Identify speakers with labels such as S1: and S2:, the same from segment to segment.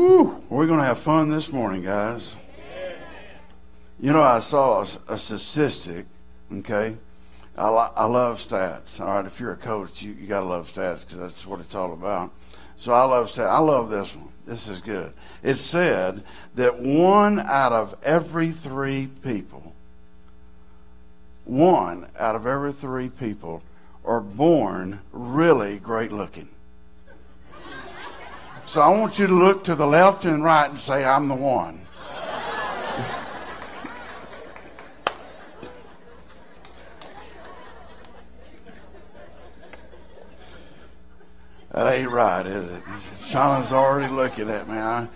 S1: We're going to have fun this morning, guys. You know, I saw a, a statistic, okay? I, lo- I love stats. All right, if you're a coach, you, you got to love stats because that's what it's all about. So I love stats. I love this one. This is good. It said that one out of every three people, one out of every three people are born really great looking. So I want you to look to the left and right and say, I'm the one. that ain't right, is it? Shauna's already looking at me. I,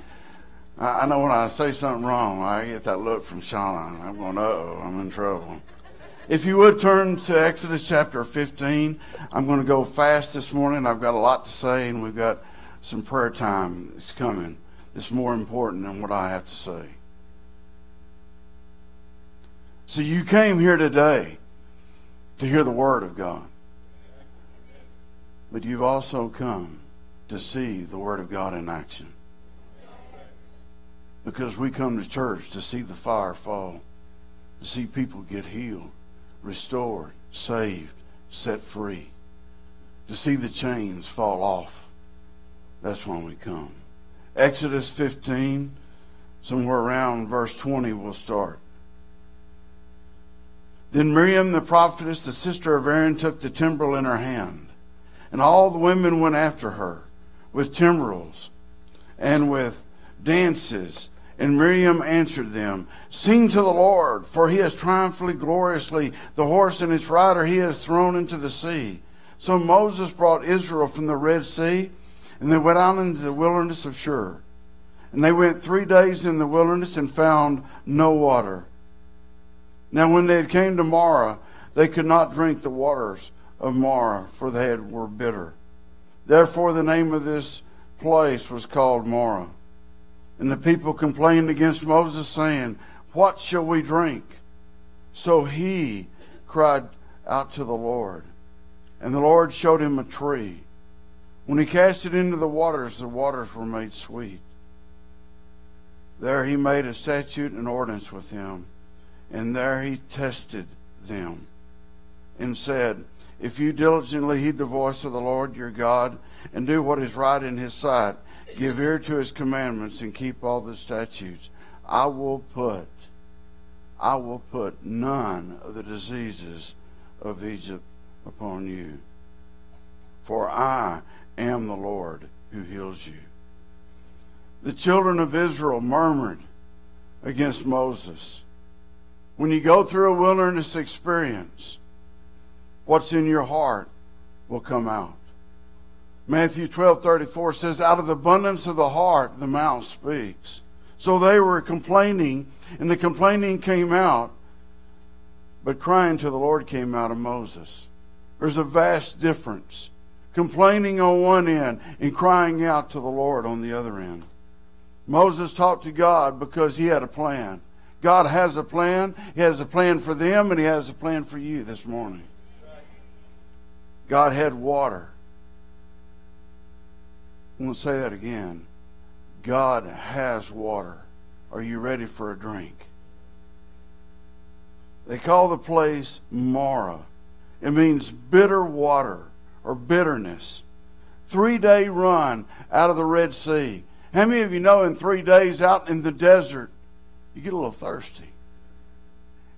S1: I know when I say something wrong, I get that look from Shauna. I'm going, oh, I'm in trouble. If you would turn to Exodus chapter 15, I'm going to go fast this morning. I've got a lot to say, and we've got some prayer time that's coming that's more important than what I have to say. So you came here today to hear the Word of God. But you've also come to see the Word of God in action. Because we come to church to see the fire fall, to see people get healed, restored, saved, set free, to see the chains fall off. That's when we come. Exodus 15, somewhere around verse 20, we'll start. Then Miriam the prophetess, the sister of Aaron, took the timbrel in her hand, and all the women went after her with timbrels and with dances. And Miriam answered them, Sing to the Lord, for he has triumphantly gloriously the horse and its rider he has thrown into the sea. So Moses brought Israel from the Red Sea, and they went out into the wilderness of Shur. And they went three days in the wilderness and found no water. Now when they had came to Marah, they could not drink the waters of Marah, for they had, were bitter. Therefore the name of this place was called Marah. And the people complained against Moses, saying, What shall we drink? So he cried out to the Lord. And the Lord showed him a tree. When he cast it into the waters, the waters were made sweet. There he made a statute and ordinance with them, and there he tested them, and said, If you diligently heed the voice of the Lord your God, and do what is right in his sight, give ear to his commandments, and keep all the statutes, I will put, I will put none of the diseases of Egypt upon you. For I am the Lord who heals you. The children of Israel murmured against Moses. When you go through a wilderness experience, what's in your heart will come out. Matthew 12:34 says out of the abundance of the heart the mouth speaks. So they were complaining and the complaining came out but crying to the Lord came out of Moses. There's a vast difference. Complaining on one end and crying out to the Lord on the other end. Moses talked to God because he had a plan. God has a plan. He has a plan for them and he has a plan for you this morning. God had water. I'm going to say that again. God has water. Are you ready for a drink? They call the place Marah. It means bitter water or bitterness. Three day run out of the Red Sea. How many of you know in three days out in the desert, you get a little thirsty?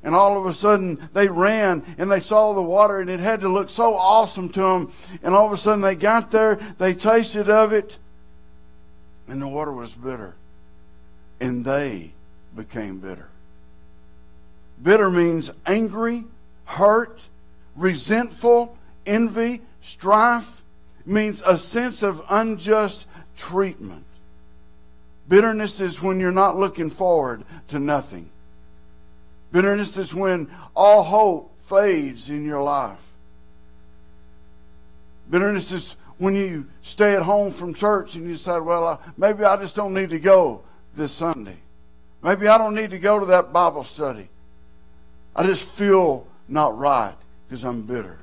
S1: And all of a sudden they ran and they saw the water and it had to look so awesome to them. And all of a sudden they got there, they tasted of it, and the water was bitter. And they became bitter. Bitter means angry, hurt, resentful, envy, strife. Means a sense of unjust treatment. Bitterness is when you're not looking forward to nothing. Bitterness is when all hope fades in your life. Bitterness is when you stay at home from church and you decide, well, maybe I just don't need to go this Sunday. Maybe I don't need to go to that Bible study. I just feel not right because I'm bitter.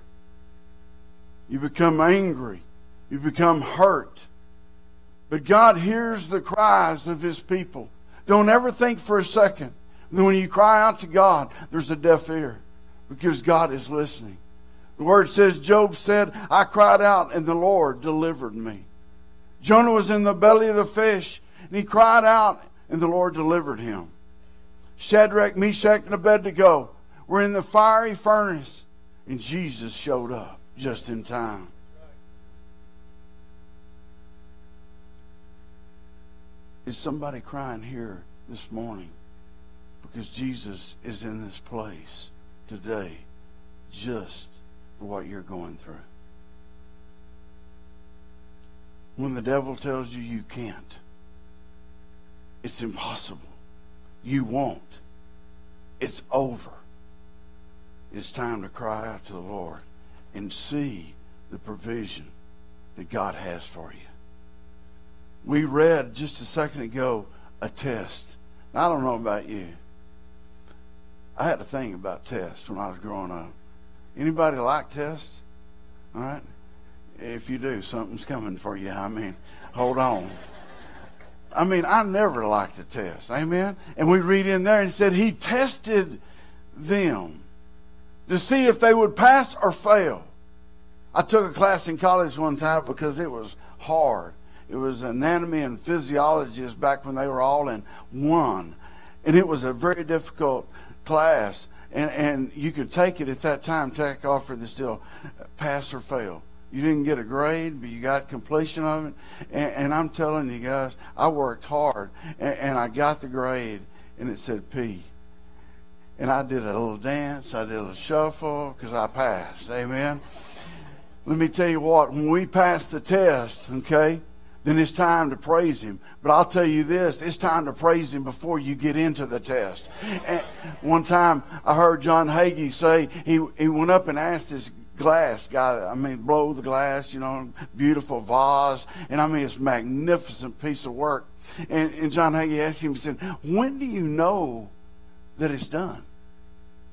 S1: You become angry. You become hurt. But God hears the cries of his people. Don't ever think for a second that when you cry out to God, there's a deaf ear because God is listening. The word says, Job said, I cried out and the Lord delivered me. Jonah was in the belly of the fish and he cried out and the Lord delivered him. Shadrach, Meshach, and Abednego were in the fiery furnace and Jesus showed up just in time. Is somebody crying here this morning? Because Jesus is in this place today just for what you're going through. When the devil tells you you can't, it's impossible, you won't, it's over. It's time to cry out to the Lord and see the provision that God has for you. We read just a second ago a test. Now, I don't know about you. I had a thing about tests when I was growing up. Anybody like tests? All right. If you do, something's coming for you. I mean, hold on. I mean, I never liked a test. Amen. And we read in there and said he tested them to see if they would pass or fail. I took a class in college one time because it was hard. It was anatomy and physiology back when they were all in one. And it was a very difficult class. And, and you could take it at that time, take off for the still pass or fail. You didn't get a grade, but you got completion of it. And, and I'm telling you guys, I worked hard and, and I got the grade and it said P. And I did a little dance, I did a little shuffle because I passed. Amen. Let me tell you what, when we pass the test, okay, then it's time to praise Him. But I'll tell you this it's time to praise Him before you get into the test. And one time I heard John Hagee say he, he went up and asked this glass guy, I mean, blow the glass, you know, beautiful vase. And I mean, it's a magnificent piece of work. And, and John Hagee asked him, he said, When do you know that it's done?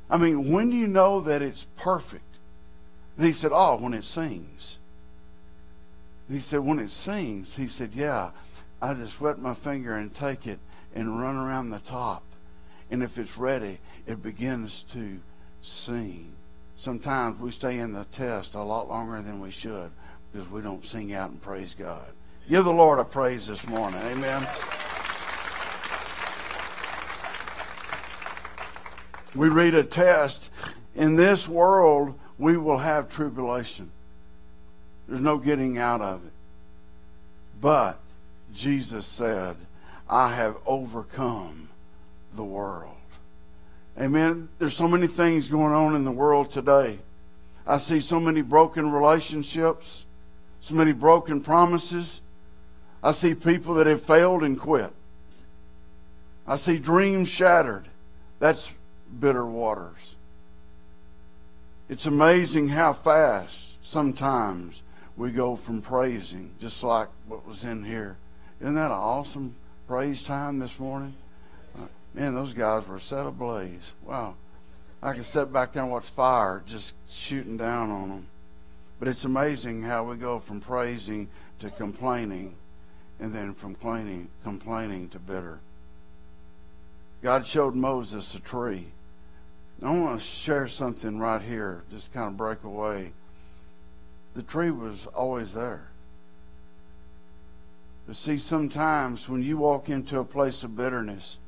S1: I mean, when do you know that it's perfect? And he said, Oh, when it sings. He said, when it sings, he said, yeah, I just wet my finger and take it and run around the top. And if it's ready, it begins to sing. Sometimes we stay in the test a lot longer than we should because we don't sing out and praise God. Give the Lord a praise this morning. Amen. We read a test. In this world, we will have tribulation. There's no getting out of it. But Jesus said, I have overcome the world. Amen. There's so many things going on in the world today. I see so many broken relationships, so many broken promises. I see people that have failed and quit. I see dreams shattered. That's bitter waters. It's amazing how fast sometimes we go from praising, just like what was in here. Isn't that an awesome praise time this morning? Uh, man, those guys were set ablaze. Wow. I can sit back there and watch fire just shooting down on them. But it's amazing how we go from praising to complaining and then from complaining, complaining to bitter. God showed Moses a tree. I want to share something right here, just kind of break away the tree was always there. But see, sometimes when you walk into a place of bitterness,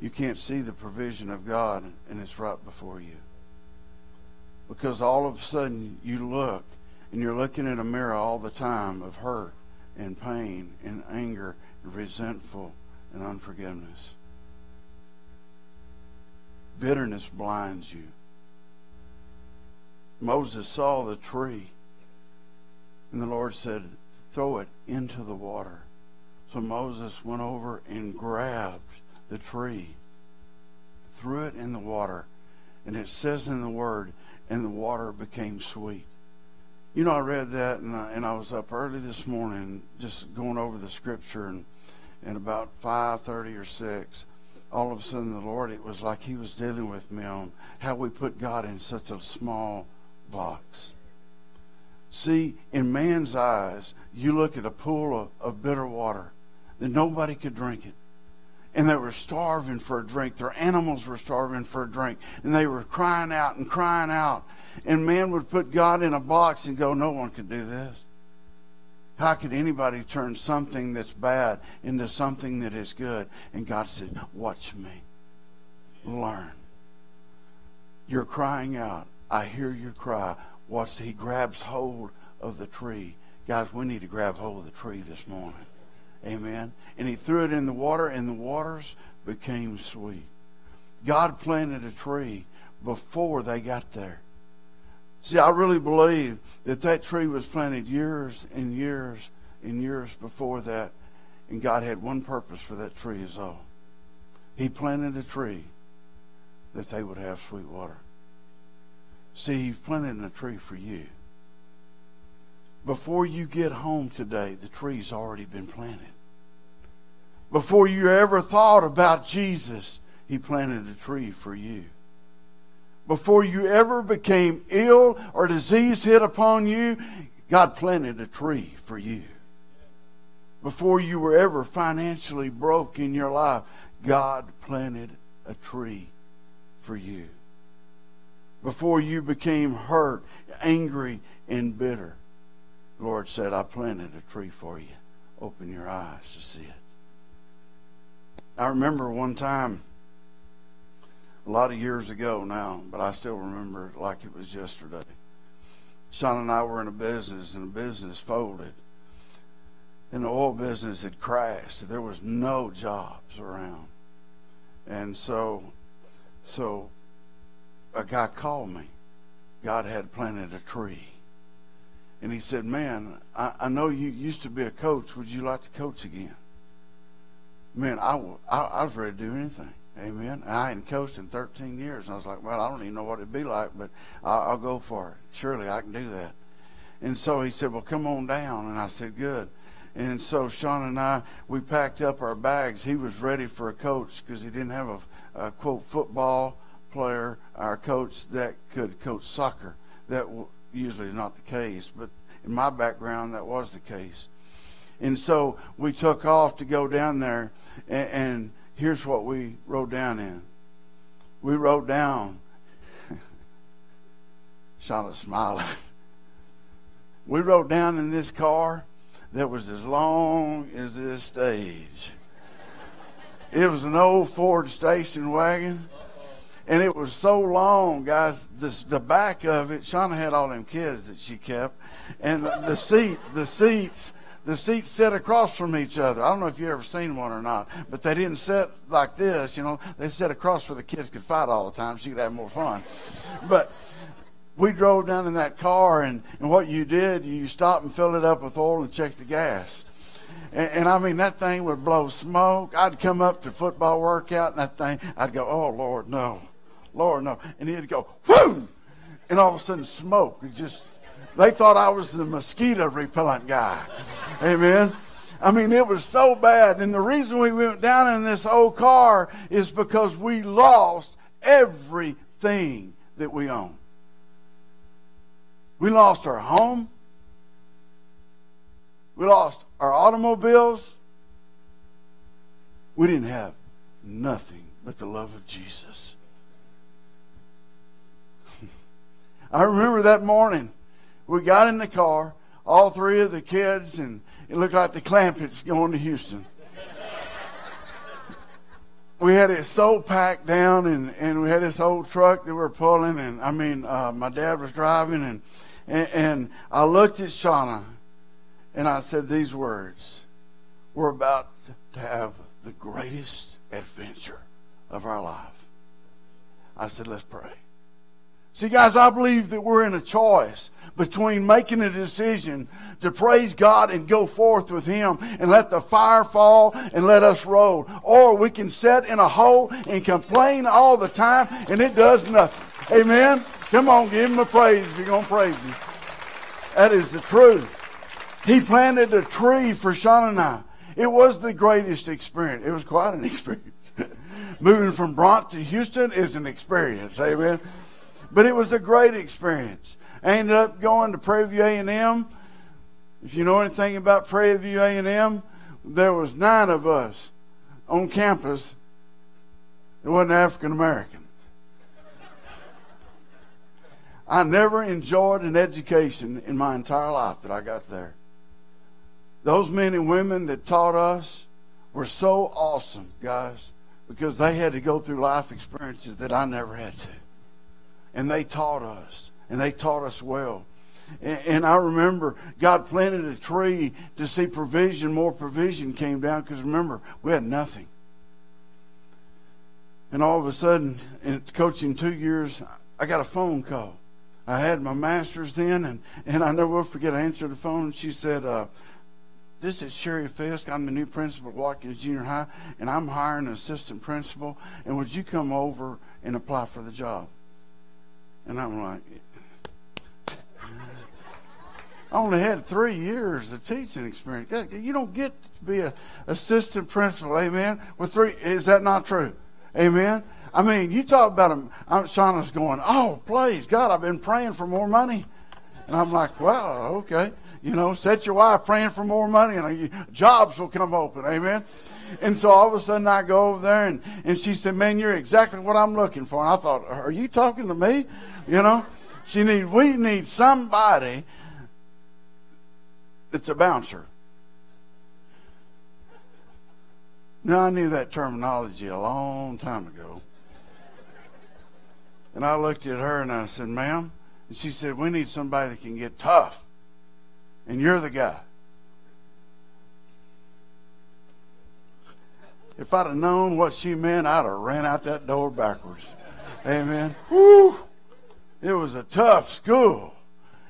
S1: you can't see the provision of God, and it's right before you. Because all of a sudden you look, and you're looking in a mirror all the time of hurt and pain and anger and resentful and unforgiveness. Bitterness blinds you. Moses saw the tree and the Lord said, Throw it into the water. So Moses went over and grabbed the tree, threw it in the water, and it says in the Word, and the water became sweet. You know, I read that, and I, and I was up early this morning just going over the scripture, and, and about 5.30 or 6, all of a sudden the Lord, it was like he was dealing with me on how we put God in such a small box See, in man's eyes, you look at a pool of, of bitter water that nobody could drink it. And they were starving for a drink. Their animals were starving for a drink. And they were crying out and crying out. And man would put God in a box and go, No one could do this. How could anybody turn something that's bad into something that is good? And God said, Watch me. Learn. You're crying out. I hear your cry. Watch. He grabs hold of the tree. Guys, we need to grab hold of the tree this morning. Amen. And he threw it in the water, and the waters became sweet. God planted a tree before they got there. See, I really believe that that tree was planted years and years and years before that, and God had one purpose for that tree is all. He planted a tree that they would have sweet water. See, He planted a tree for you. Before you get home today, the tree's already been planted. Before you ever thought about Jesus, He planted a tree for you before you ever became ill or disease hit upon you, God planted a tree for you. Before you were ever financially broke in your life, God planted a tree for you. Before you became hurt, angry, and bitter, the Lord said, I planted a tree for you. Open your eyes to see it. I remember one time a lot of years ago now, but I still remember it like it was yesterday. Son and I were in a business, and the business folded. And the oil business had crashed. There was no jobs around. And so, so a guy called me. God had planted a tree. And he said, Man, I, I know you used to be a coach. Would you like to coach again? Man, I, I, I was ready to do anything. Amen. I hadn't coached in 13 years. And I was like, well, I don't even know what it'd be like, but I'll, I'll go for it. Surely I can do that. And so he said, well, come on down. And I said, good. And so Sean and I, we packed up our bags. He was ready for a coach because he didn't have a, a, quote football player, our coach that could coach soccer. That usually is not the case, but in my background, that was the case. And so we took off to go down there, and, and here's what we wrote down in. We wrote down, Charlotte smiling. We wrote down in this car that was as long as this stage. It was an old Ford station wagon. And it was so long, guys. This, the back of it, Shauna had all them kids that she kept, and the, the seats, the seats the seats set across from each other. I don't know if you ever seen one or not, but they didn't sit like this, you know. They set across so the kids could fight all the time you could have more fun. But we drove down in that car, and, and what you did, you stopped and filled it up with oil and checked the gas. And, and, I mean, that thing would blow smoke. I'd come up to football workout, and that thing, I'd go, oh, Lord, no. Lord, no. And he'd go, whoo! And all of a sudden, smoke would just they thought I was the mosquito repellent guy. Amen. I mean, it was so bad. And the reason we went down in this old car is because we lost everything that we own. We lost our home. We lost our automobiles. We didn't have nothing but the love of Jesus. I remember that morning we got in the car, all three of the kids, and it looked like the Clampetts going to Houston. we had it so packed down, and, and we had this old truck that we were pulling, and I mean, uh, my dad was driving, and, and, and I looked at Shauna, and I said these words: "We're about to have the greatest adventure of our life." I said, "Let's pray." See, guys, I believe that we're in a choice between making a decision to praise God and go forth with Him and let the fire fall and let us roll. Or we can sit in a hole and complain all the time and it does nothing. Amen? Come on, give Him a praise if you're going to praise Him. That is the truth. He planted a tree for Sean and I. It was the greatest experience. It was quite an experience. Moving from Bront to Houston is an experience. Amen. But it was a great experience. I ended up going to Prairie View A&M. If you know anything about Prairie View A&M, there was nine of us on campus that wasn't African American. I never enjoyed an education in my entire life that I got there. Those men and women that taught us were so awesome, guys, because they had to go through life experiences that I never had to. And they taught us, and they taught us well. And, I remember God planted a tree to see provision, more provision came down, because remember, we had nothing. And all of a sudden, in coaching two years, I got a phone call. I had my master's then, and, and I never will forget. I answered the phone, and she said, uh, This is Sherry Fisk. I'm the new principal of Watkins Junior High, and I'm hiring an assistant principal. And would you come over and apply for the job? And I'm like, I only had three years of teaching experience. You don't get to be an assistant principal, amen, with three. Is that not true? Amen? I mean, you talk about him. I'm, Shauna's going, oh, please, God, I've been praying for more money. And I'm like, well, okay. You know, set your wife praying for more money and jobs will come open. Amen. And so all of a sudden I go over there and, and she said, man, you're exactly what I'm looking for. And I thought, are you talking to me? You know, she need, we need somebody that's a bouncer. Now I knew that terminology a long time ago. And I looked at her and I said, ma'am. And she said, we need somebody that can get tough. And you're the guy. If I'd have known what she meant, I'd have ran out that door backwards. Amen. Woo! It was a tough school.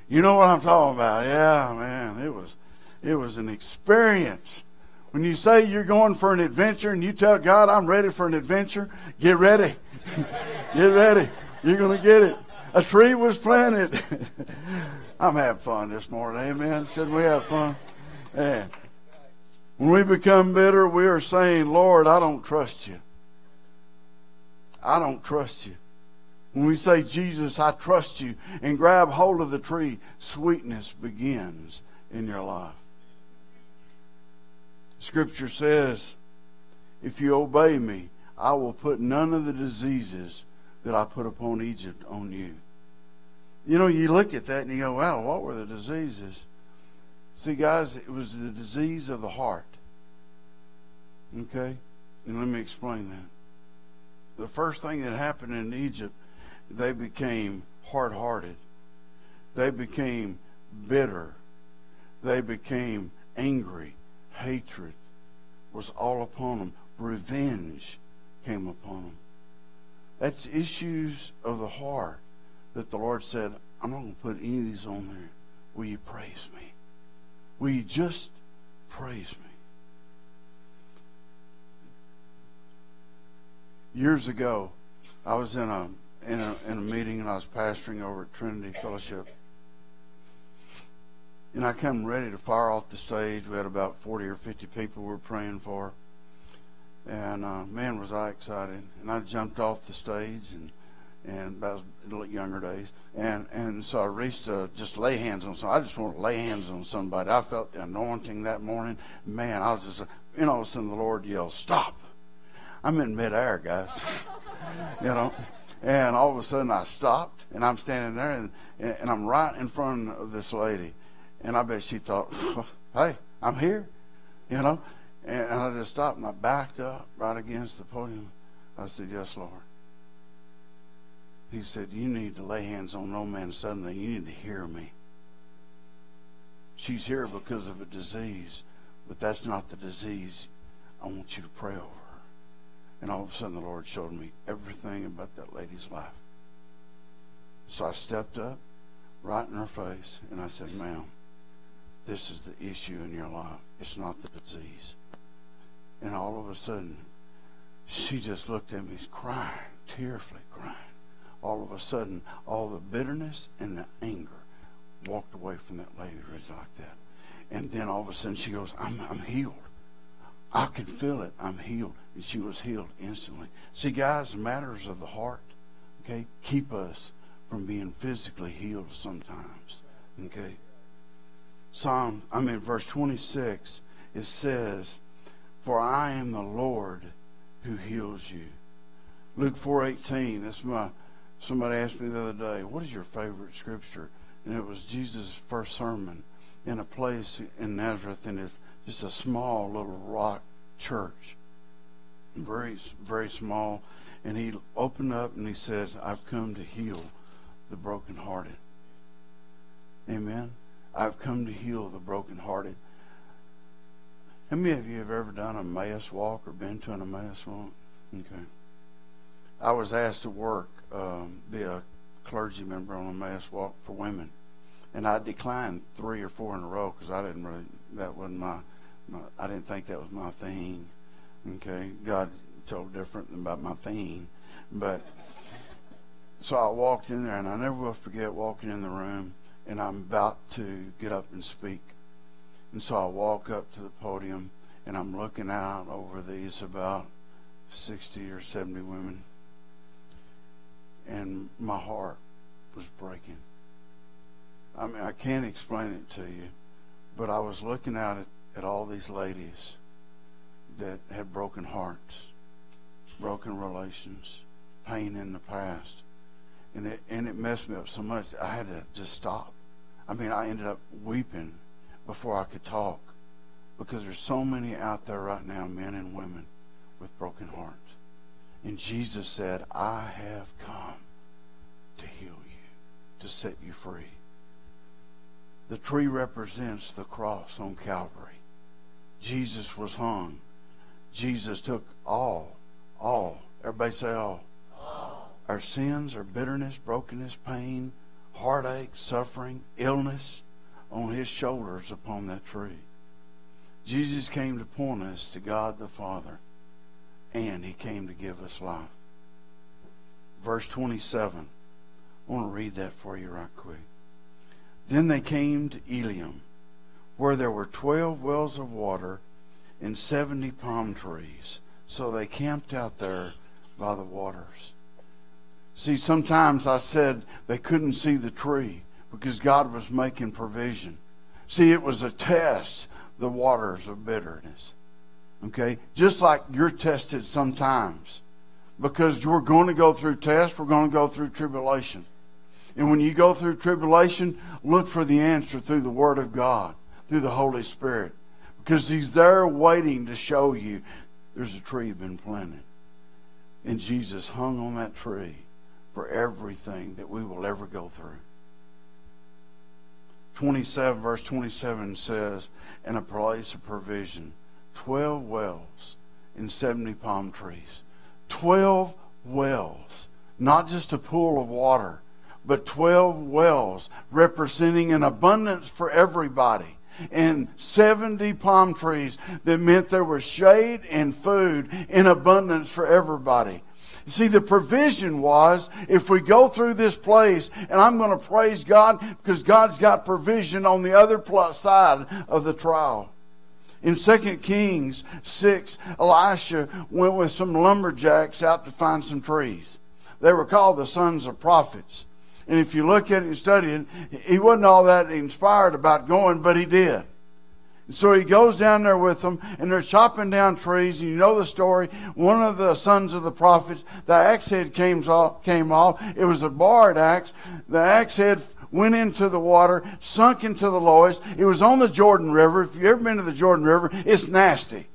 S1: You know what I'm talking about? Yeah, man. It was it was an experience. When you say you're going for an adventure and you tell God, I'm ready for an adventure, get ready. get ready. You're going to get it. A tree was planted. I'm having fun this morning. Amen. Shouldn't we have fun? Yeah. When we become bitter, we are saying, Lord, I don't trust you. I don't trust you. When we say, Jesus, I trust you, and grab hold of the tree, sweetness begins in your life. Scripture says, if you obey me, I will put none of the diseases that I put upon Egypt on you. You know, you look at that and you go, wow, what were the diseases? See, guys, it was the disease of the heart. Okay? And let me explain that. The first thing that happened in Egypt, they became hard hearted. They became bitter. They became angry. Hatred was all upon them. Revenge came upon them. That's issues of the heart that the Lord said, I'm not going to put any of these on there. Will you praise me? Will you just praise me? Years ago, I was in a in a in a meeting and I was pastoring over at Trinity Fellowship. And I come ready to fire off the stage. We had about 40 or 50 people we were praying for. And uh, man, was I excited! And I jumped off the stage and and that was younger days. And and so I reached to just lay hands on some. I just want to lay hands on somebody. I felt the anointing that morning. Man, I was just know, all of a sudden the Lord yelled, "Stop!" I'm in midair, guys. you know. And all of a sudden I stopped and I'm standing there and, and I'm right in front of this lady. And I bet she thought, hey, I'm here, you know. And, I just stopped and I backed up right against the podium. I said, Yes, Lord. He said, You need to lay hands on no man suddenly. You need to hear me. She's here because of a disease, but that's not the disease I want you to pray over. And all of a sudden, the Lord showed me everything about that lady's life. So I stepped up right in her face and I said, Ma'am, this is the issue in your life. It's not the disease. And all of a sudden, she just looked at me crying, tearfully crying. All of a sudden, all the bitterness and the anger walked away from that lady like that. And then all of a sudden she goes, I'm, I'm healed. I can feel it. I'm healed. And she was healed instantly. See, guys, matters of the heart, okay, keep us from being physically healed sometimes. Okay? Psalm, I mean, verse 26, it says, For I am the Lord who heals you. Luke 4.18, that's my, somebody asked me the other day, what is your favorite scripture? And it was Jesus' first sermon in a place in Nazareth, in it's just a small little rock church. Very, very small. And he opened up and he says, I've come to heal the brokenhearted. Amen. I've come to heal the brokenhearted. How many of you have ever done an Emmaus walk or been to an Emmaus walk? Okay. I was asked to work, um, be a clergy member on an Emmaus walk for women, and I declined three or four in a row because I didn't really. That wasn't my, my. I didn't think that was my thing. Okay, God told different about my thing, but so I walked in there, and I never will forget walking in the room, and I'm about to get up and speak. And so I walk up to the podium, and I'm looking out over these about 60 or 70 women, and my heart was breaking. I mean, I can't explain it to you, but I was looking out at, at all these ladies that had broken hearts, broken relations, pain in the past and it and it messed me up so much I had to just stop. I mean, I ended up weeping before I could talk because there's so many out there right now, men and women, with broken hearts. And Jesus said, "I have come to heal you, to set you free." The tree represents the cross on Calvary. Jesus was hung. Jesus took all, all. Everybody say all our sins, our bitterness, brokenness, pain, heartache, suffering, illness on his shoulders upon that tree. Jesus came to point us to God the Father, and he came to give us life. Verse 27. I want to read that for you right quick. Then they came to Elim, where there were twelve wells of water and seventy palm trees. So they camped out there by the waters. See, sometimes I said they couldn't see the tree because God was making provision. See, it was a test, the waters of bitterness. Okay? Just like you're tested sometimes. Because we're going to go through tests, we're going to go through tribulation. And when you go through tribulation, look for the answer through the Word of God, through the Holy Spirit. Because He's there waiting to show you there's a tree been planted. And Jesus hung on that tree for everything that we will ever go through. 27, verse 27 says, In a place of provision, 12 wells and 70 palm trees. 12 wells, not just a pool of water, but 12 wells representing an abundance for everybody. And 70 palm trees that meant there was shade and food in abundance for everybody. See, the provision was if we go through this place, and I'm going to praise God because God's got provision on the other side of the trial. In 2 Kings 6, Elisha went with some lumberjacks out to find some trees. They were called the sons of prophets. And if you look at it and study it, he wasn't all that inspired about going, but he did. So he goes down there with them, and they're chopping down trees. And you know the story. One of the sons of the prophets, the axe head came off. Came off. It was a barred axe. The axe head went into the water, sunk into the lowest. It was on the Jordan River. If you've ever been to the Jordan River, it's nasty.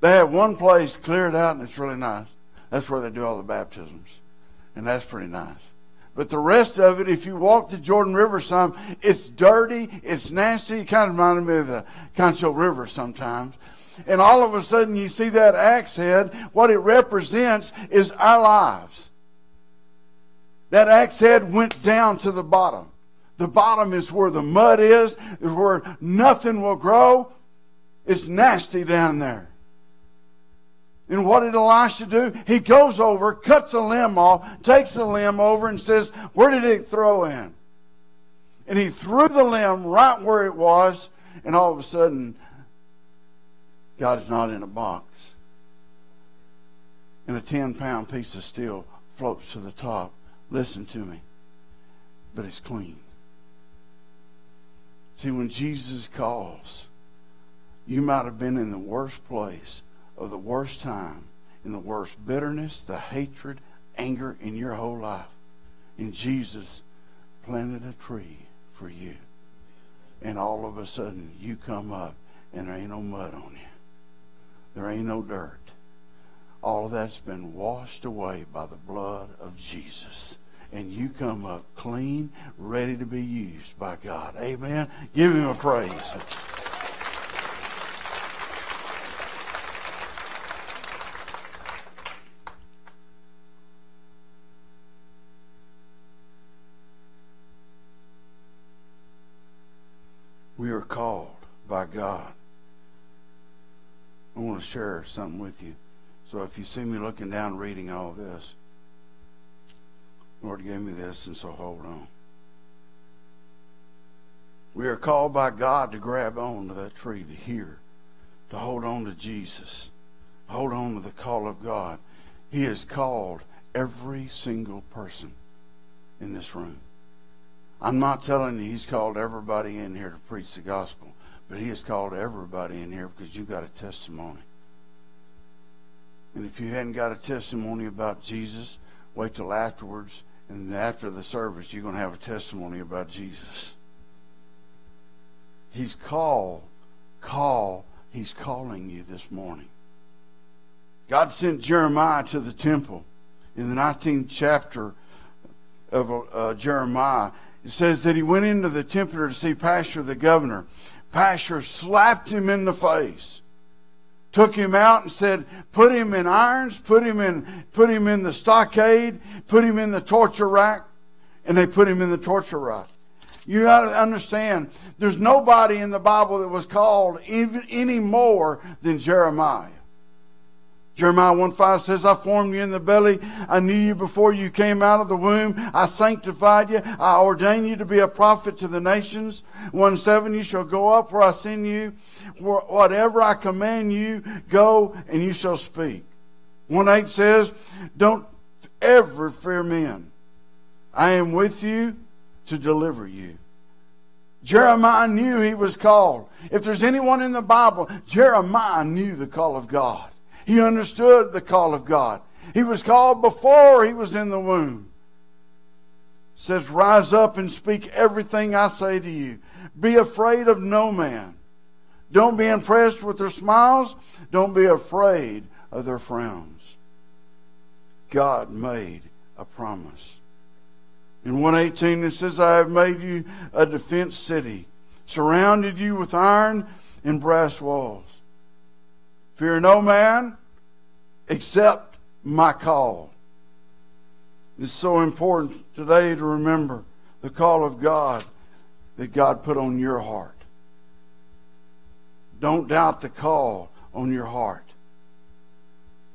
S1: They have one place cleared out, and it's really nice. That's where they do all the baptisms, and that's pretty nice. But the rest of it, if you walk the Jordan River some, it's dirty, it's nasty. It kind of reminded me of the Concho River sometimes. And all of a sudden you see that axe head. What it represents is our lives. That axe head went down to the bottom. The bottom is where the mud is, is where nothing will grow. It's nasty down there. And what did Elisha do? He goes over, cuts a limb off, takes the limb over, and says, Where did it throw in? And he threw the limb right where it was, and all of a sudden, God is not in a box. And a 10 pound piece of steel floats to the top Listen to me. But it's clean. See, when Jesus calls, you might have been in the worst place of the worst time, in the worst bitterness, the hatred, anger in your whole life. And Jesus planted a tree for you. And all of a sudden, you come up and there ain't no mud on you. There ain't no dirt. All of that's been washed away by the blood of Jesus. And you come up clean, ready to be used by God. Amen. Give him a praise. Are called by God. I want to share something with you. So if you see me looking down reading all this, Lord gave me this, and so hold on. We are called by God to grab on to that tree, to hear, to hold on to Jesus, hold on to the call of God. He has called every single person in this room. I'm not telling you he's called everybody in here to preach the gospel, but he has called everybody in here because you've got a testimony. And if you hadn't got a testimony about Jesus, wait till afterwards, and after the service, you're going to have a testimony about Jesus. He's called, call, he's calling you this morning. God sent Jeremiah to the temple in the 19th chapter of uh, Jeremiah it says that he went into the temple to see Pashur the governor. Pashur slapped him in the face, took him out and said, "Put him in irons, put him in, put him in the stockade, put him in the torture rack," and they put him in the torture rack. You got to understand, there's nobody in the Bible that was called even any more than Jeremiah. Jeremiah 1 5 says, I formed you in the belly. I knew you before you came out of the womb. I sanctified you. I ordained you to be a prophet to the nations. 1 7, you shall go up where I send you. Whatever I command you, go and you shall speak. 1 8 says, Don't ever fear men. I am with you to deliver you. Jeremiah knew he was called. If there's anyone in the Bible, Jeremiah knew the call of God. He understood the call of God. He was called before he was in the womb. It says, Rise up and speak everything I say to you. Be afraid of no man. Don't be impressed with their smiles. Don't be afraid of their frowns. God made a promise. In 118 it says, I have made you a defense city, surrounded you with iron and brass walls. Fear no man except my call. It's so important today to remember the call of God that God put on your heart. Don't doubt the call on your heart.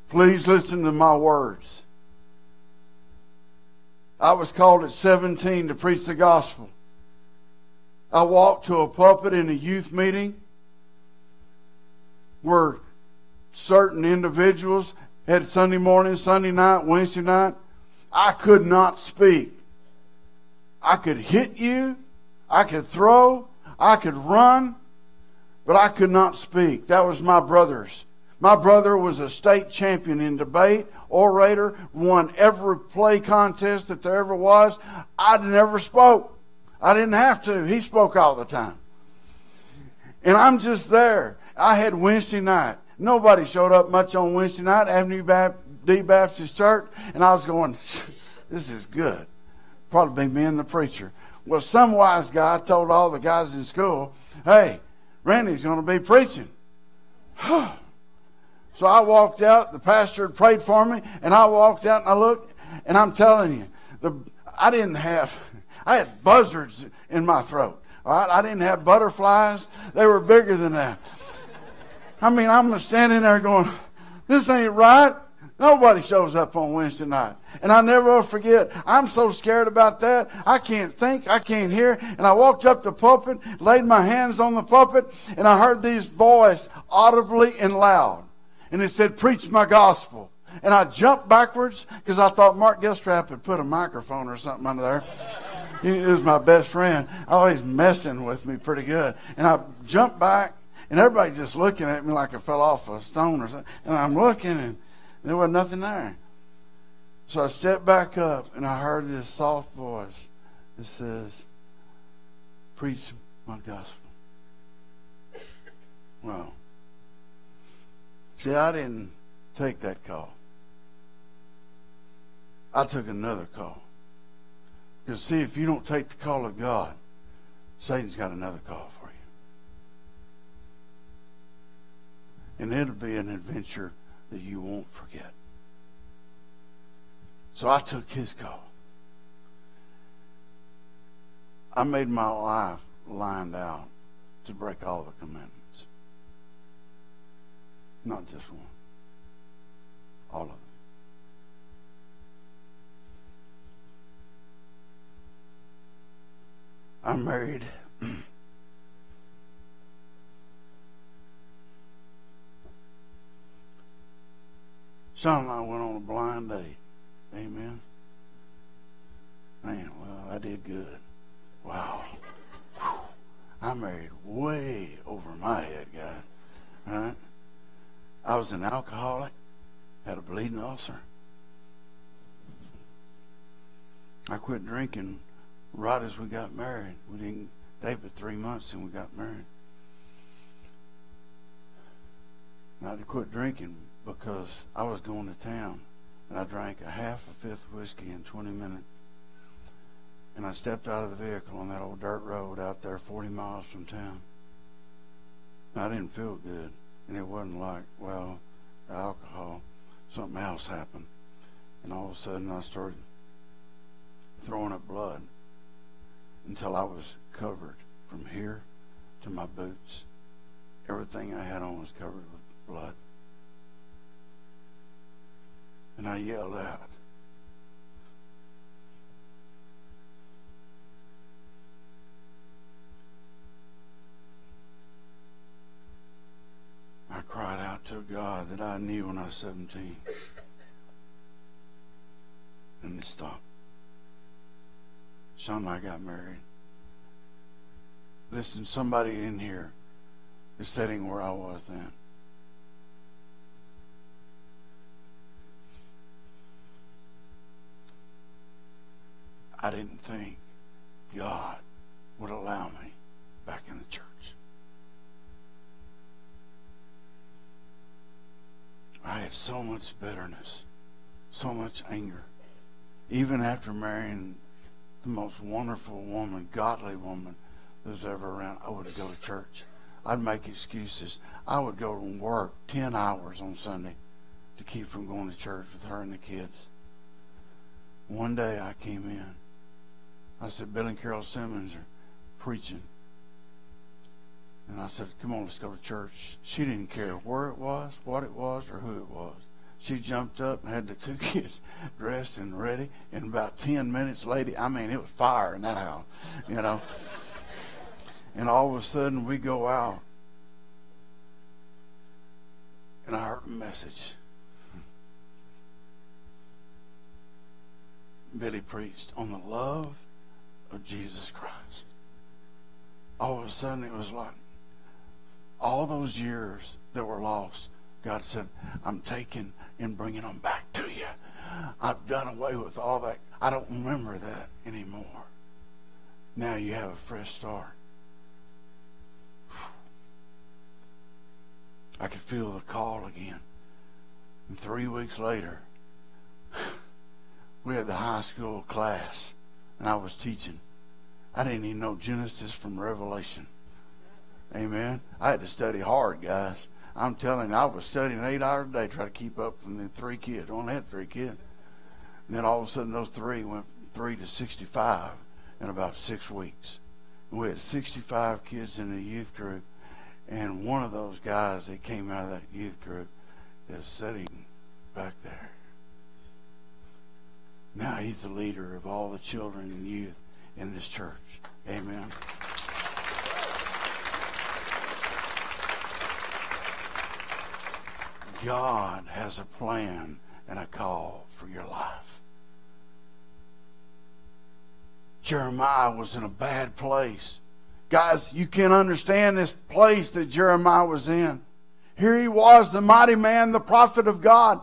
S1: Please listen to my words. I was called at 17 to preach the gospel. I walked to a pulpit in a youth meeting where certain individuals had Sunday morning, Sunday night, Wednesday night. I could not speak. I could hit you. I could throw. I could run. But I could not speak. That was my brother's. My brother was a state champion in debate, orator, won every play contest that there ever was. I never spoke. I didn't have to. He spoke all the time. And I'm just there. I had Wednesday night. Nobody showed up much on Wednesday night, Avenue D Baptist Church, and I was going, this is good. Probably me and the preacher. Well, some wise guy told all the guys in school, hey, Randy's going to be preaching. so I walked out, the pastor prayed for me, and I walked out and I looked, and I'm telling you, the, I didn't have, I had buzzards in my throat. All right? I didn't have butterflies. They were bigger than that. I mean, I'm standing there going, this ain't right. Nobody shows up on Wednesday night. And I never will forget, I'm so scared about that. I can't think, I can't hear. And I walked up the pulpit, laid my hands on the pulpit, and I heard these voice audibly and loud. And it said, Preach my gospel. and I jumped backwards because I thought Mark Gilstrap had put a microphone or something under there. He was my best friend, always messing with me pretty good. And I jumped back, and everybody just looking at me like I fell off a stone or something. And I'm looking, and there was nothing there. So I stepped back up, and I heard this soft voice that says, Preach my gospel. Well, see, I didn't take that call. I took another call. Because, see, if you don't take the call of God, Satan's got another call for you. And it'll be an adventure that you won't forget. So I took his call. I made my life lined out to break all the commandments. Not just one. All of them. I'm married. Sean and I went on a blind date. Amen. Man, well, I did good. Wow. I married way over my head, guys. Right? I was an alcoholic, had a bleeding ulcer. I quit drinking right as we got married. We didn't date but three months and we got married. I to quit drinking because I was going to town and I drank a half a fifth whiskey in 20 minutes. And I stepped out of the vehicle on that old dirt road out there 40 miles from town. And I didn't feel good. And it wasn't like, well, alcohol. Something else happened. And all of a sudden I started throwing up blood until I was covered from here to my boots. Everything I had on was covered with blood. And I yelled out. I cried out to God that I knew when I was 17. And it stopped. I got married. Listen, somebody in here is sitting where I was then. I didn't think God would allow me back in the church. I had so much bitterness, so much anger. Even after marrying the most wonderful woman, godly woman that was ever around, I would go to church. I'd make excuses. I would go to work 10 hours on Sunday to keep from going to church with her and the kids. One day I came in. I said, Bill and Carol Simmons are preaching. And I said, Come on, let's go to church. She didn't care where it was, what it was, or who it was. She jumped up and had the two kids dressed and ready. In about 10 minutes, lady, I mean, it was fire in that house, you know. and all of a sudden, we go out. And I heard a message. Billy preached on the love of Jesus Christ. All of a sudden, it was like all those years that were lost. God said, I'm taking and bringing them back to you. I've done away with all that. I don't remember that anymore. Now you have a fresh start. I could feel the call again. And three weeks later, we had the high school class, and I was teaching. I didn't even know Genesis from Revelation. Amen. I had to study hard, guys. I'm telling you, I was studying eight hours a day trying to keep up from the three kids. I only had three kids. And then all of a sudden, those three went three to 65 in about six weeks. And we had 65 kids in the youth group. And one of those guys that came out of that youth group is sitting back there. Now he's the leader of all the children and youth in this church. Amen. God has a plan, and a call for your life. Jeremiah was in a bad place. Guys, you can't understand this place that Jeremiah was in. Here he was, the mighty man, the prophet of God.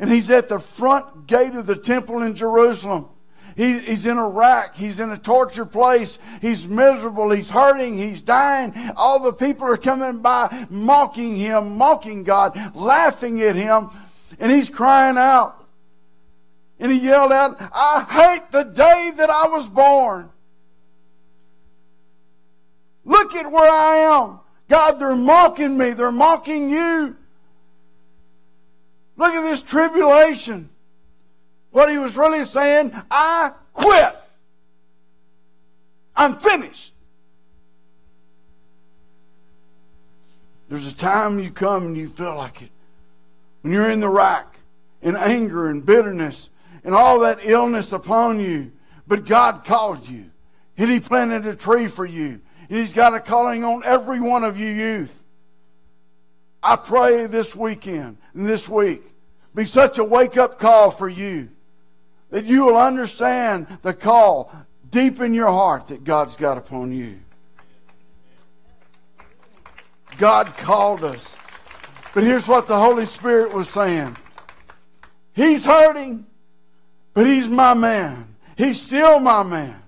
S1: And he's at the front gate of the temple in Jerusalem. He, he's in a rack. He's in a torture place. He's miserable. He's hurting. He's dying. All the people are coming by mocking him, mocking God, laughing at him. And he's crying out. And he yelled out, I hate the day that I was born. Look at where I am. God, they're mocking me. They're mocking you. Look at this tribulation. What he was really saying, I quit. I'm finished. There's a time you come and you feel like it. When you're in the rack, in anger and bitterness, and all that illness upon you, but God called you, and He planted a tree for you. He's got a calling on every one of you youth. I pray this weekend and this week be such a wake up call for you that you will understand the call deep in your heart that God's got upon you. God called us. But here's what the Holy Spirit was saying He's hurting, but He's my man. He's still my man.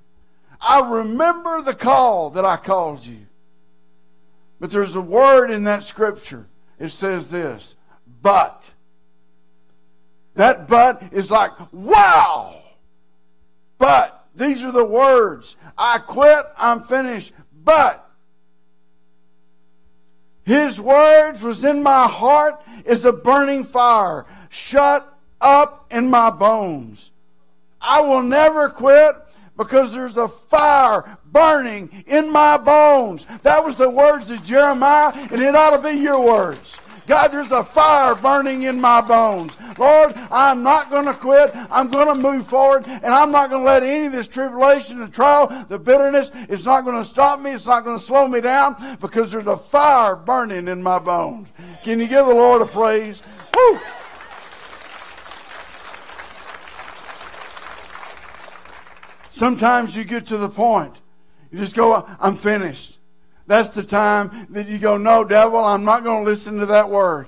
S1: I remember the call that I called you. But there's a word in that scripture. It says this, but. That but is like, wow! But, these are the words. I quit, I'm finished, but. His words was in my heart is a burning fire, shut up in my bones. I will never quit because there's a fire burning in my bones. That was the words of Jeremiah, and it ought to be your words. God, there's a fire burning in my bones. Lord, I'm not going to quit. I'm going to move forward, and I'm not going to let any of this tribulation, the trial, the bitterness, it's not going to stop me. It's not going to slow me down because there's a fire burning in my bones. Can you give the Lord a praise? Woo! Sometimes you get to the point, you just go, I'm finished. That's the time that you go, No, devil, I'm not going to listen to that word.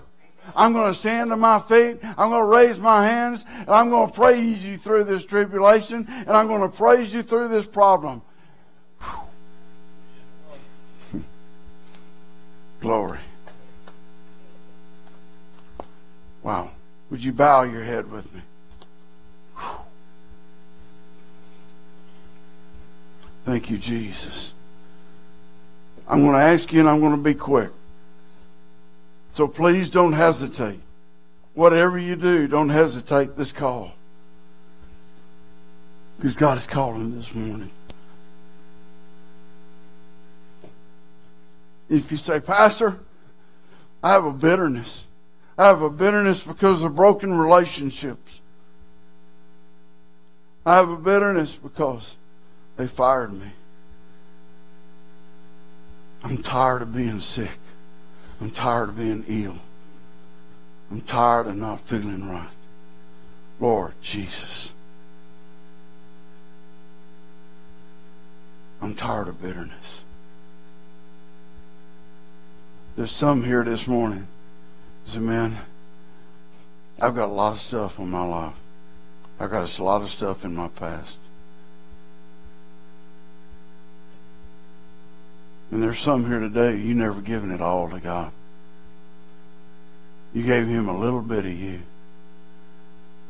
S1: I'm going to stand on my feet. I'm going to raise my hands. And I'm going to praise you through this tribulation. And I'm going to praise you through this problem. Glory. Wow. Would you bow your head with me? Thank you, Jesus. I'm going to ask you and I'm going to be quick. So please don't hesitate. Whatever you do, don't hesitate this call. Because God is calling this morning. If you say, Pastor, I have a bitterness. I have a bitterness because of broken relationships. I have a bitterness because they fired me. I'm tired of being sick. I'm tired of being ill. I'm tired of not feeling right. Lord Jesus. I'm tired of bitterness. There's some here this morning. Say, man, I've got a lot of stuff in my life. I've got a lot of stuff in my past. And there's some here today, you never given it all to God. You gave him a little bit of you,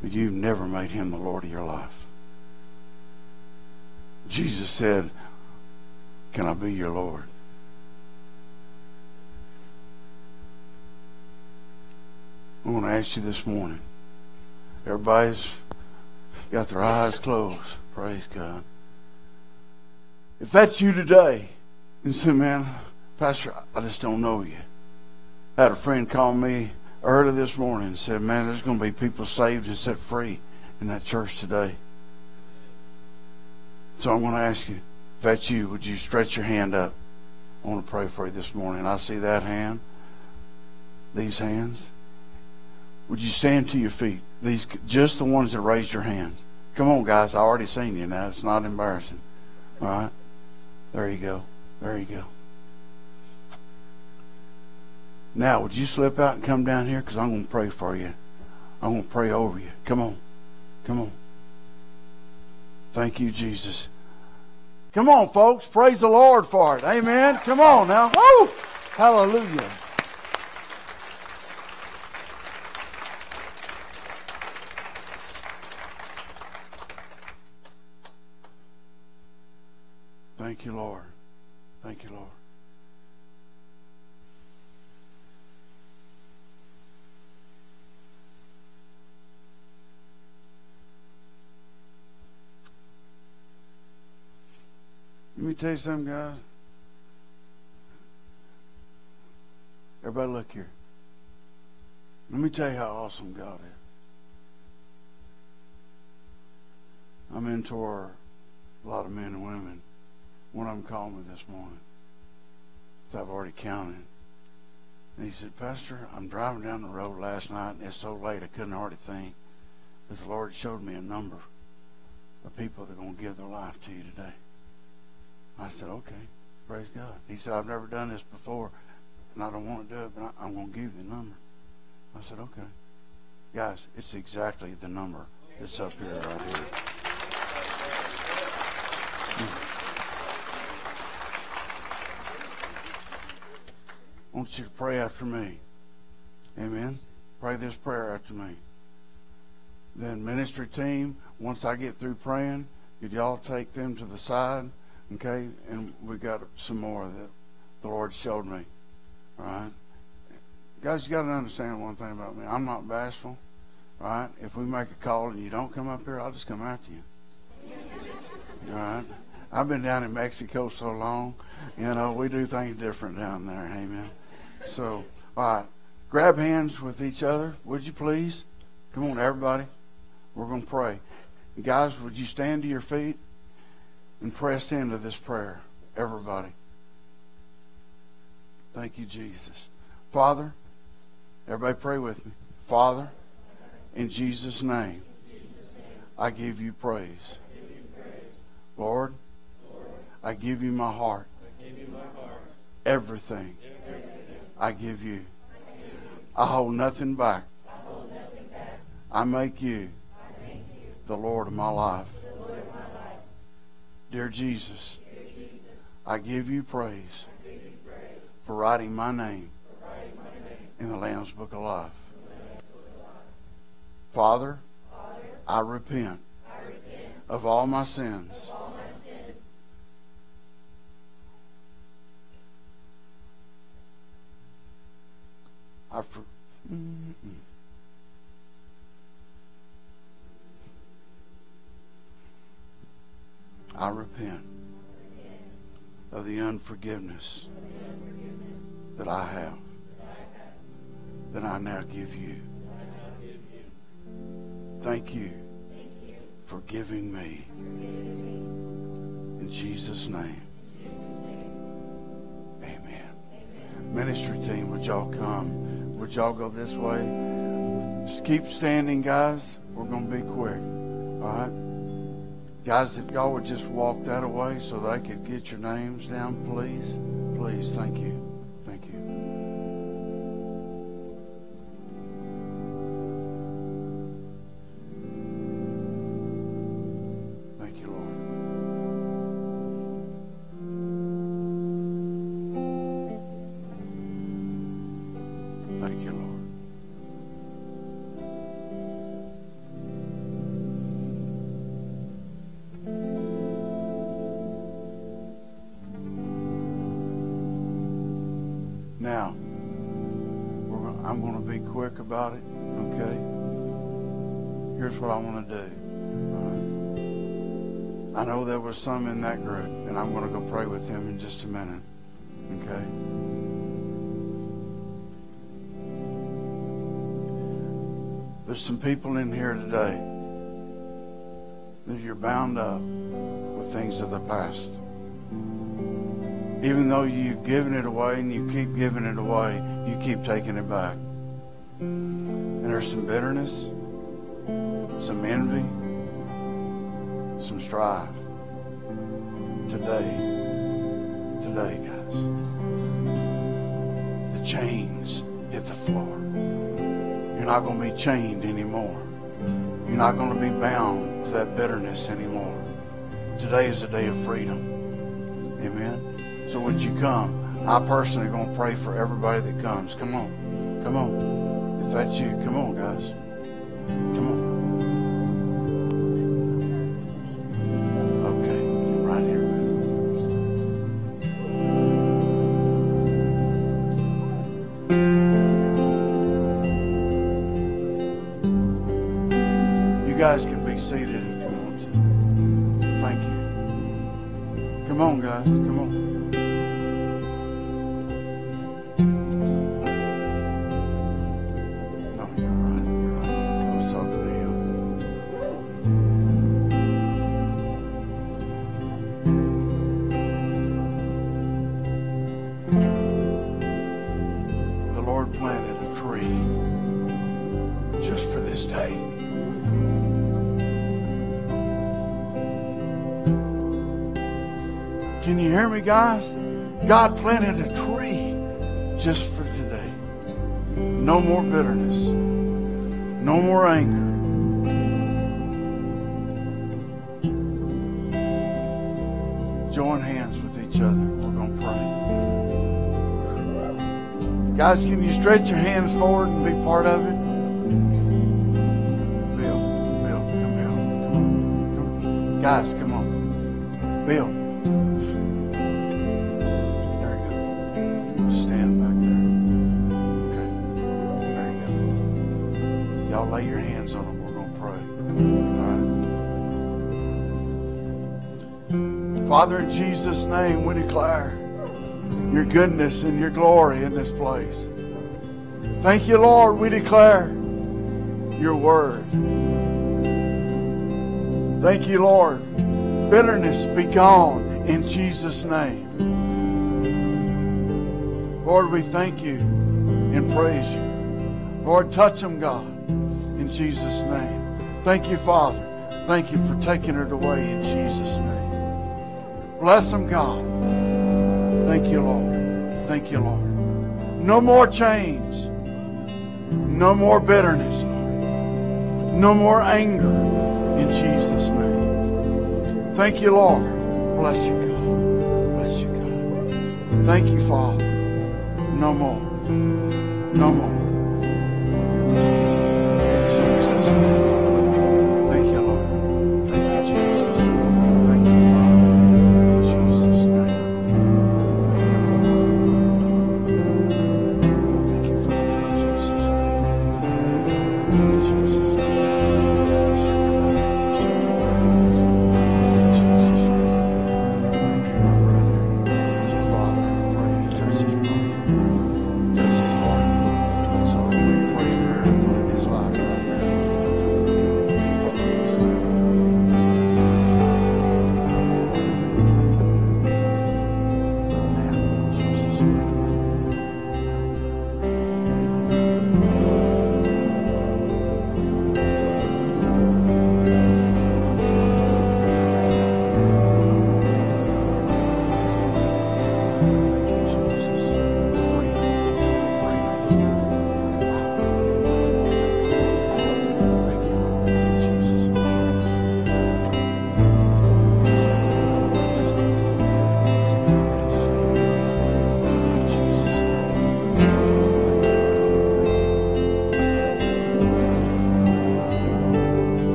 S1: but you've never made him the Lord of your life. Jesus said, Can I be your Lord? I want to ask you this morning. Everybody's got their eyes closed. Praise God. If that's you today, and said, Man, Pastor, I just don't know you. I had a friend call me early this morning and said, Man, there's going to be people saved and set free in that church today. So I'm going to ask you, if that's you, would you stretch your hand up? I want to pray for you this morning. I see that hand, these hands. Would you stand to your feet? These just the ones that raised your hands. Come on, guys. I already seen you now. It's not embarrassing. All right. There you go. There you go. Now, would you slip out and come down here? Because I'm going to pray for you. I'm going to pray over you. Come on. Come on. Thank you, Jesus. Come on, folks. Praise the Lord for it. Amen. Come on now. Woo! Hallelujah. Thank you, Lord. Thank you, Lord. Let me tell you something, guys. Everybody, look here. Let me tell you how awesome God is. I mentor a lot of men and women. Of them called me this morning. So I've already counted. And he said, Pastor, I'm driving down the road last night and it's so late I couldn't hardly think. But the Lord showed me a number of people that are going to give their life to you today. I said, okay, praise God. He said, I've never done this before, and I don't want to do it, but I, am going to give you the number. I said, okay. Guys, it's exactly the number that's up here right here. Want you to pray after me. Amen. Pray this prayer after me. Then ministry team, once I get through praying, could y'all take them to the side? Okay, and we got some more that the Lord showed me. All right, guys, you got to understand one thing about me. I'm not bashful. Right? If we make a call and you don't come up here, I'll just come after you. All right. I've been down in Mexico so long, you know, we do things different down there. Amen. So, all right, grab hands with each other, would you please? Come on, everybody. We're going to pray. Guys, would you stand to your feet? and press into this prayer. Everybody. Thank you, Jesus. Father, everybody pray with me. Father, in Jesus' name, I give you praise. Lord, I give you my heart. Everything I give you. I hold nothing back. I make you the Lord of my life. Dear Jesus, I give you praise, for writing my name, in the Lamb's Book of Life. Father, I, repent of all my sins. I for, mm-mm. I repent of the unforgiveness that I have, that I now give you. Thank you for giving me. In Jesus' name. Amen. Ministry team, would y'all come? Would y'all go this way? Just keep standing, guys. We're going to be quick. All right? Guys, if y'all would just walk that away so they could get your names down, please. Please, thank you. Was some in that group, and I'm going to go pray with him in just a minute. Okay? There's some people in here today that you're bound up with things of the past. Even though you've given it away and you keep giving it away, you keep taking it back. And there's some bitterness, some envy, some strife. Today, today, guys, the chains hit the floor. You're not going to be chained anymore. You're not going to be bound to that bitterness anymore. Today is a day of freedom. Amen. So would you come? I personally going to pray for everybody that comes. Come on. Come on. If that's you, come on, guys. Come on. Me, guys? God planted a tree just for today. No more bitterness. No more anger. Join hands with each other. We're going to pray. Guys, can you stretch your hands forward and be part of it? Lay your hands on them. We're going to pray. Father, in Jesus' name, we declare your goodness and your glory in this place. Thank you, Lord. We declare your word. Thank you, Lord. Bitterness be gone in Jesus' name. Lord, we thank you and praise you. Lord, touch them, God, Jesus' name. Thank you, Father. Thank you for taking it away in Jesus' name. Bless them, God. Thank you, Lord. Thank you, Lord. No more chains. No more bitterness, Lord. No more anger in Jesus' name. Thank you, Lord. Bless you, God. Bless you, God. Thank you, Father. No more. No more.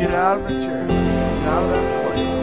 S1: Get out of the chair. Get out of that place.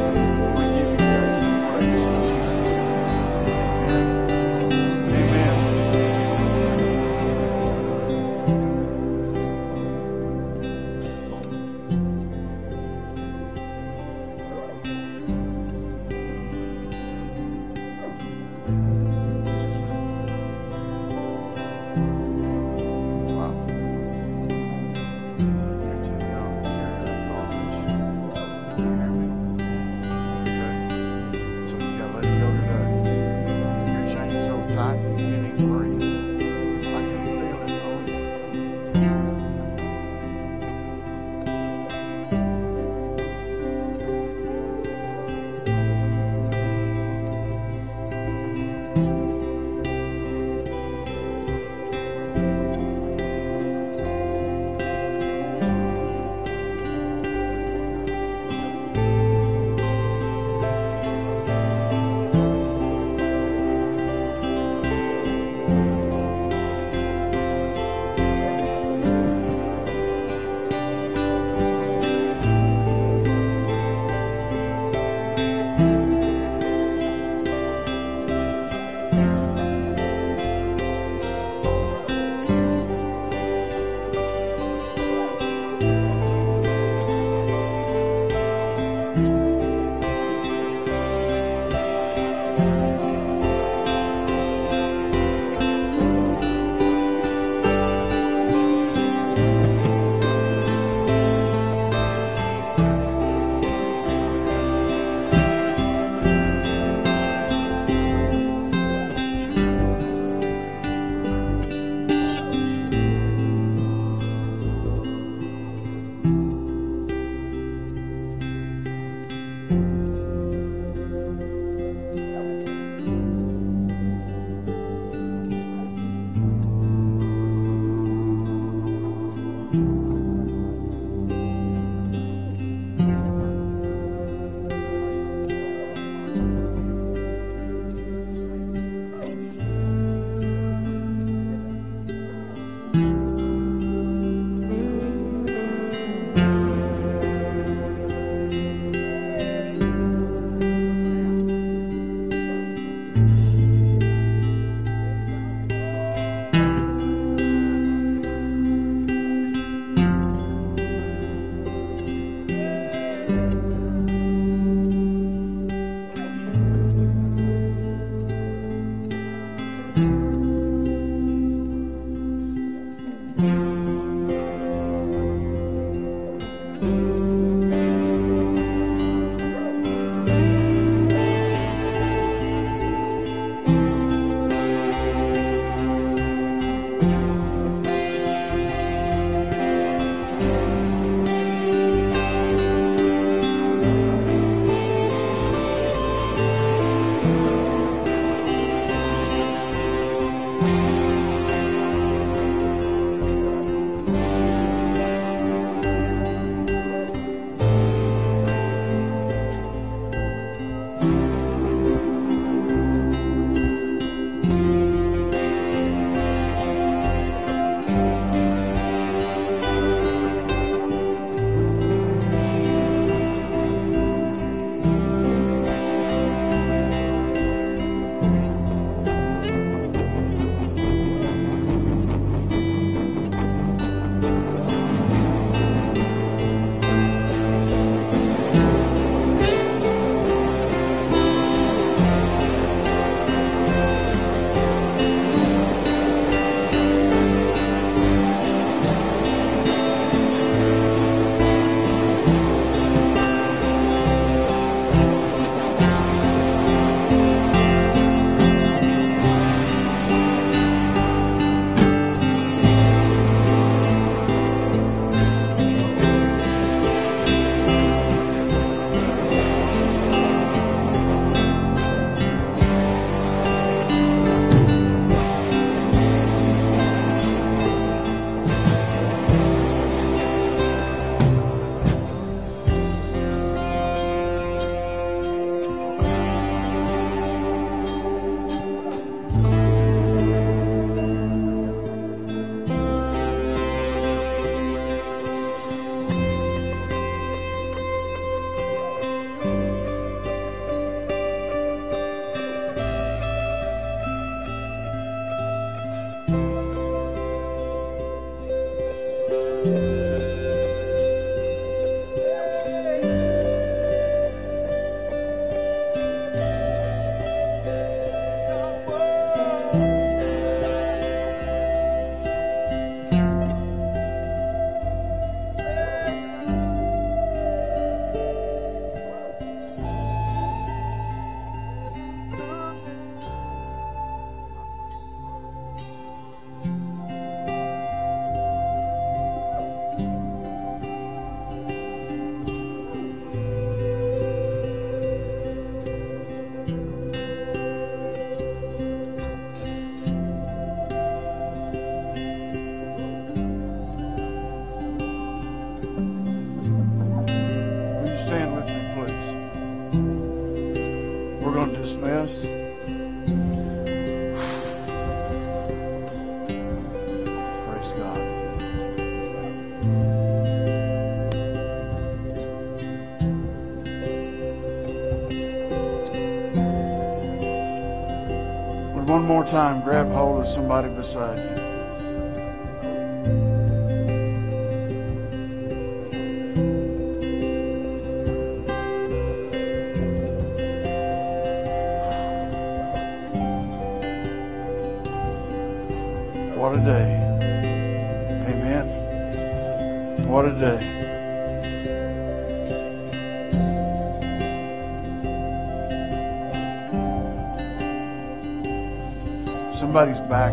S1: Time, grab hold of somebody beside you.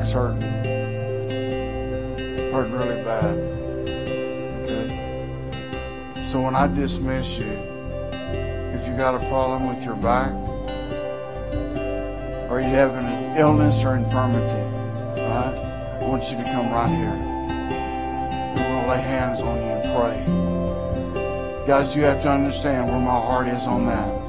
S1: Back's hurting. Hurting really bad. Okay. So when I dismiss you, if you got a problem with your back, or you have an illness or infirmity, Right? I want you to come right here. We'll lay hands on you and pray. Guys, you have to understand where my heart is on that.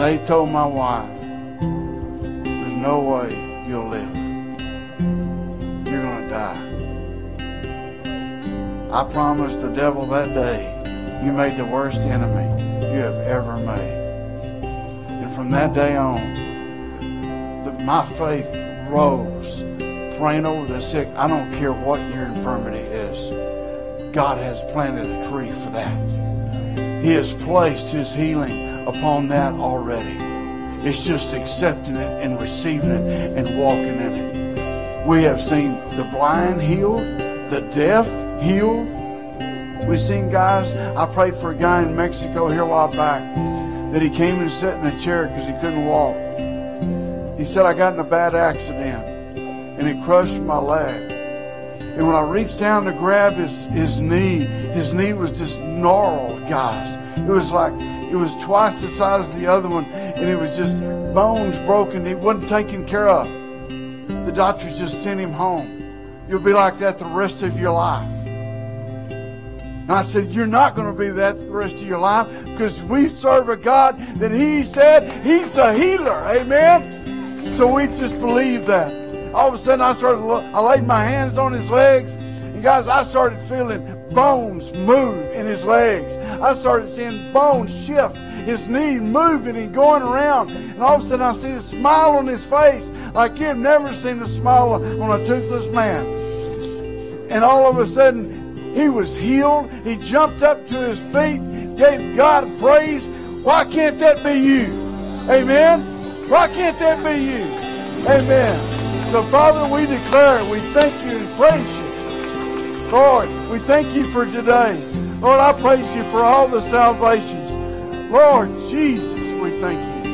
S1: They told my wife, there's no way you'll live. You're going to die. I promised the devil that day, you made the worst enemy you have ever made. And from that day on, my faith rose, praying over the sick. I don't care what your infirmity is. God has planted a tree for that. He has placed His healing upon that already. It's just accepting it and receiving it and walking in it. We have seen the blind healed, the deaf healed. We've seen guys. I prayed for a guy in Mexico here a while back that he came and sat in a chair because he couldn't walk. He said, I got in a bad accident and it crushed my leg. And when I reached down to grab his, his knee, his knee was just gnarled, guys. It was like, it was twice the size of the other one and it was just bones broken. It wasn't taken care of. The doctors just sent him home. You'll be like that the rest of your life. And I said, You're not going to be that the rest of your life because we serve a God that He said He's a healer. Amen? So we just believe that. All of a sudden, I started, I laid my hands on His legs. And guys, I started feeling bones move in His legs. I started seeing bones shift, His knee moving and going around. And all of a sudden, I see a smile on His face like you've never seen a smile on a toothless man. And all of a sudden, he was healed. He jumped up to his feet, gave God praise. Why can't that be you? Amen. Why can't that be you? Amen. So, Father, we declare, we thank you and praise you. Lord, we thank you for today. Lord, I praise you for all the salvations. Lord Jesus, we thank you.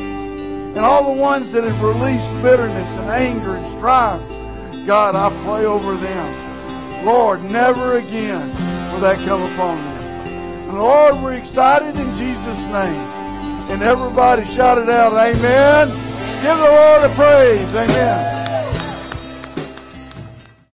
S1: And all the ones that have released bitterness and anger and strife, God, I pray over them. Lord, never again will that come upon them. And Lord, we're excited in Jesus' name. And everybody shouted out, Amen. Give the Lord a praise. Amen.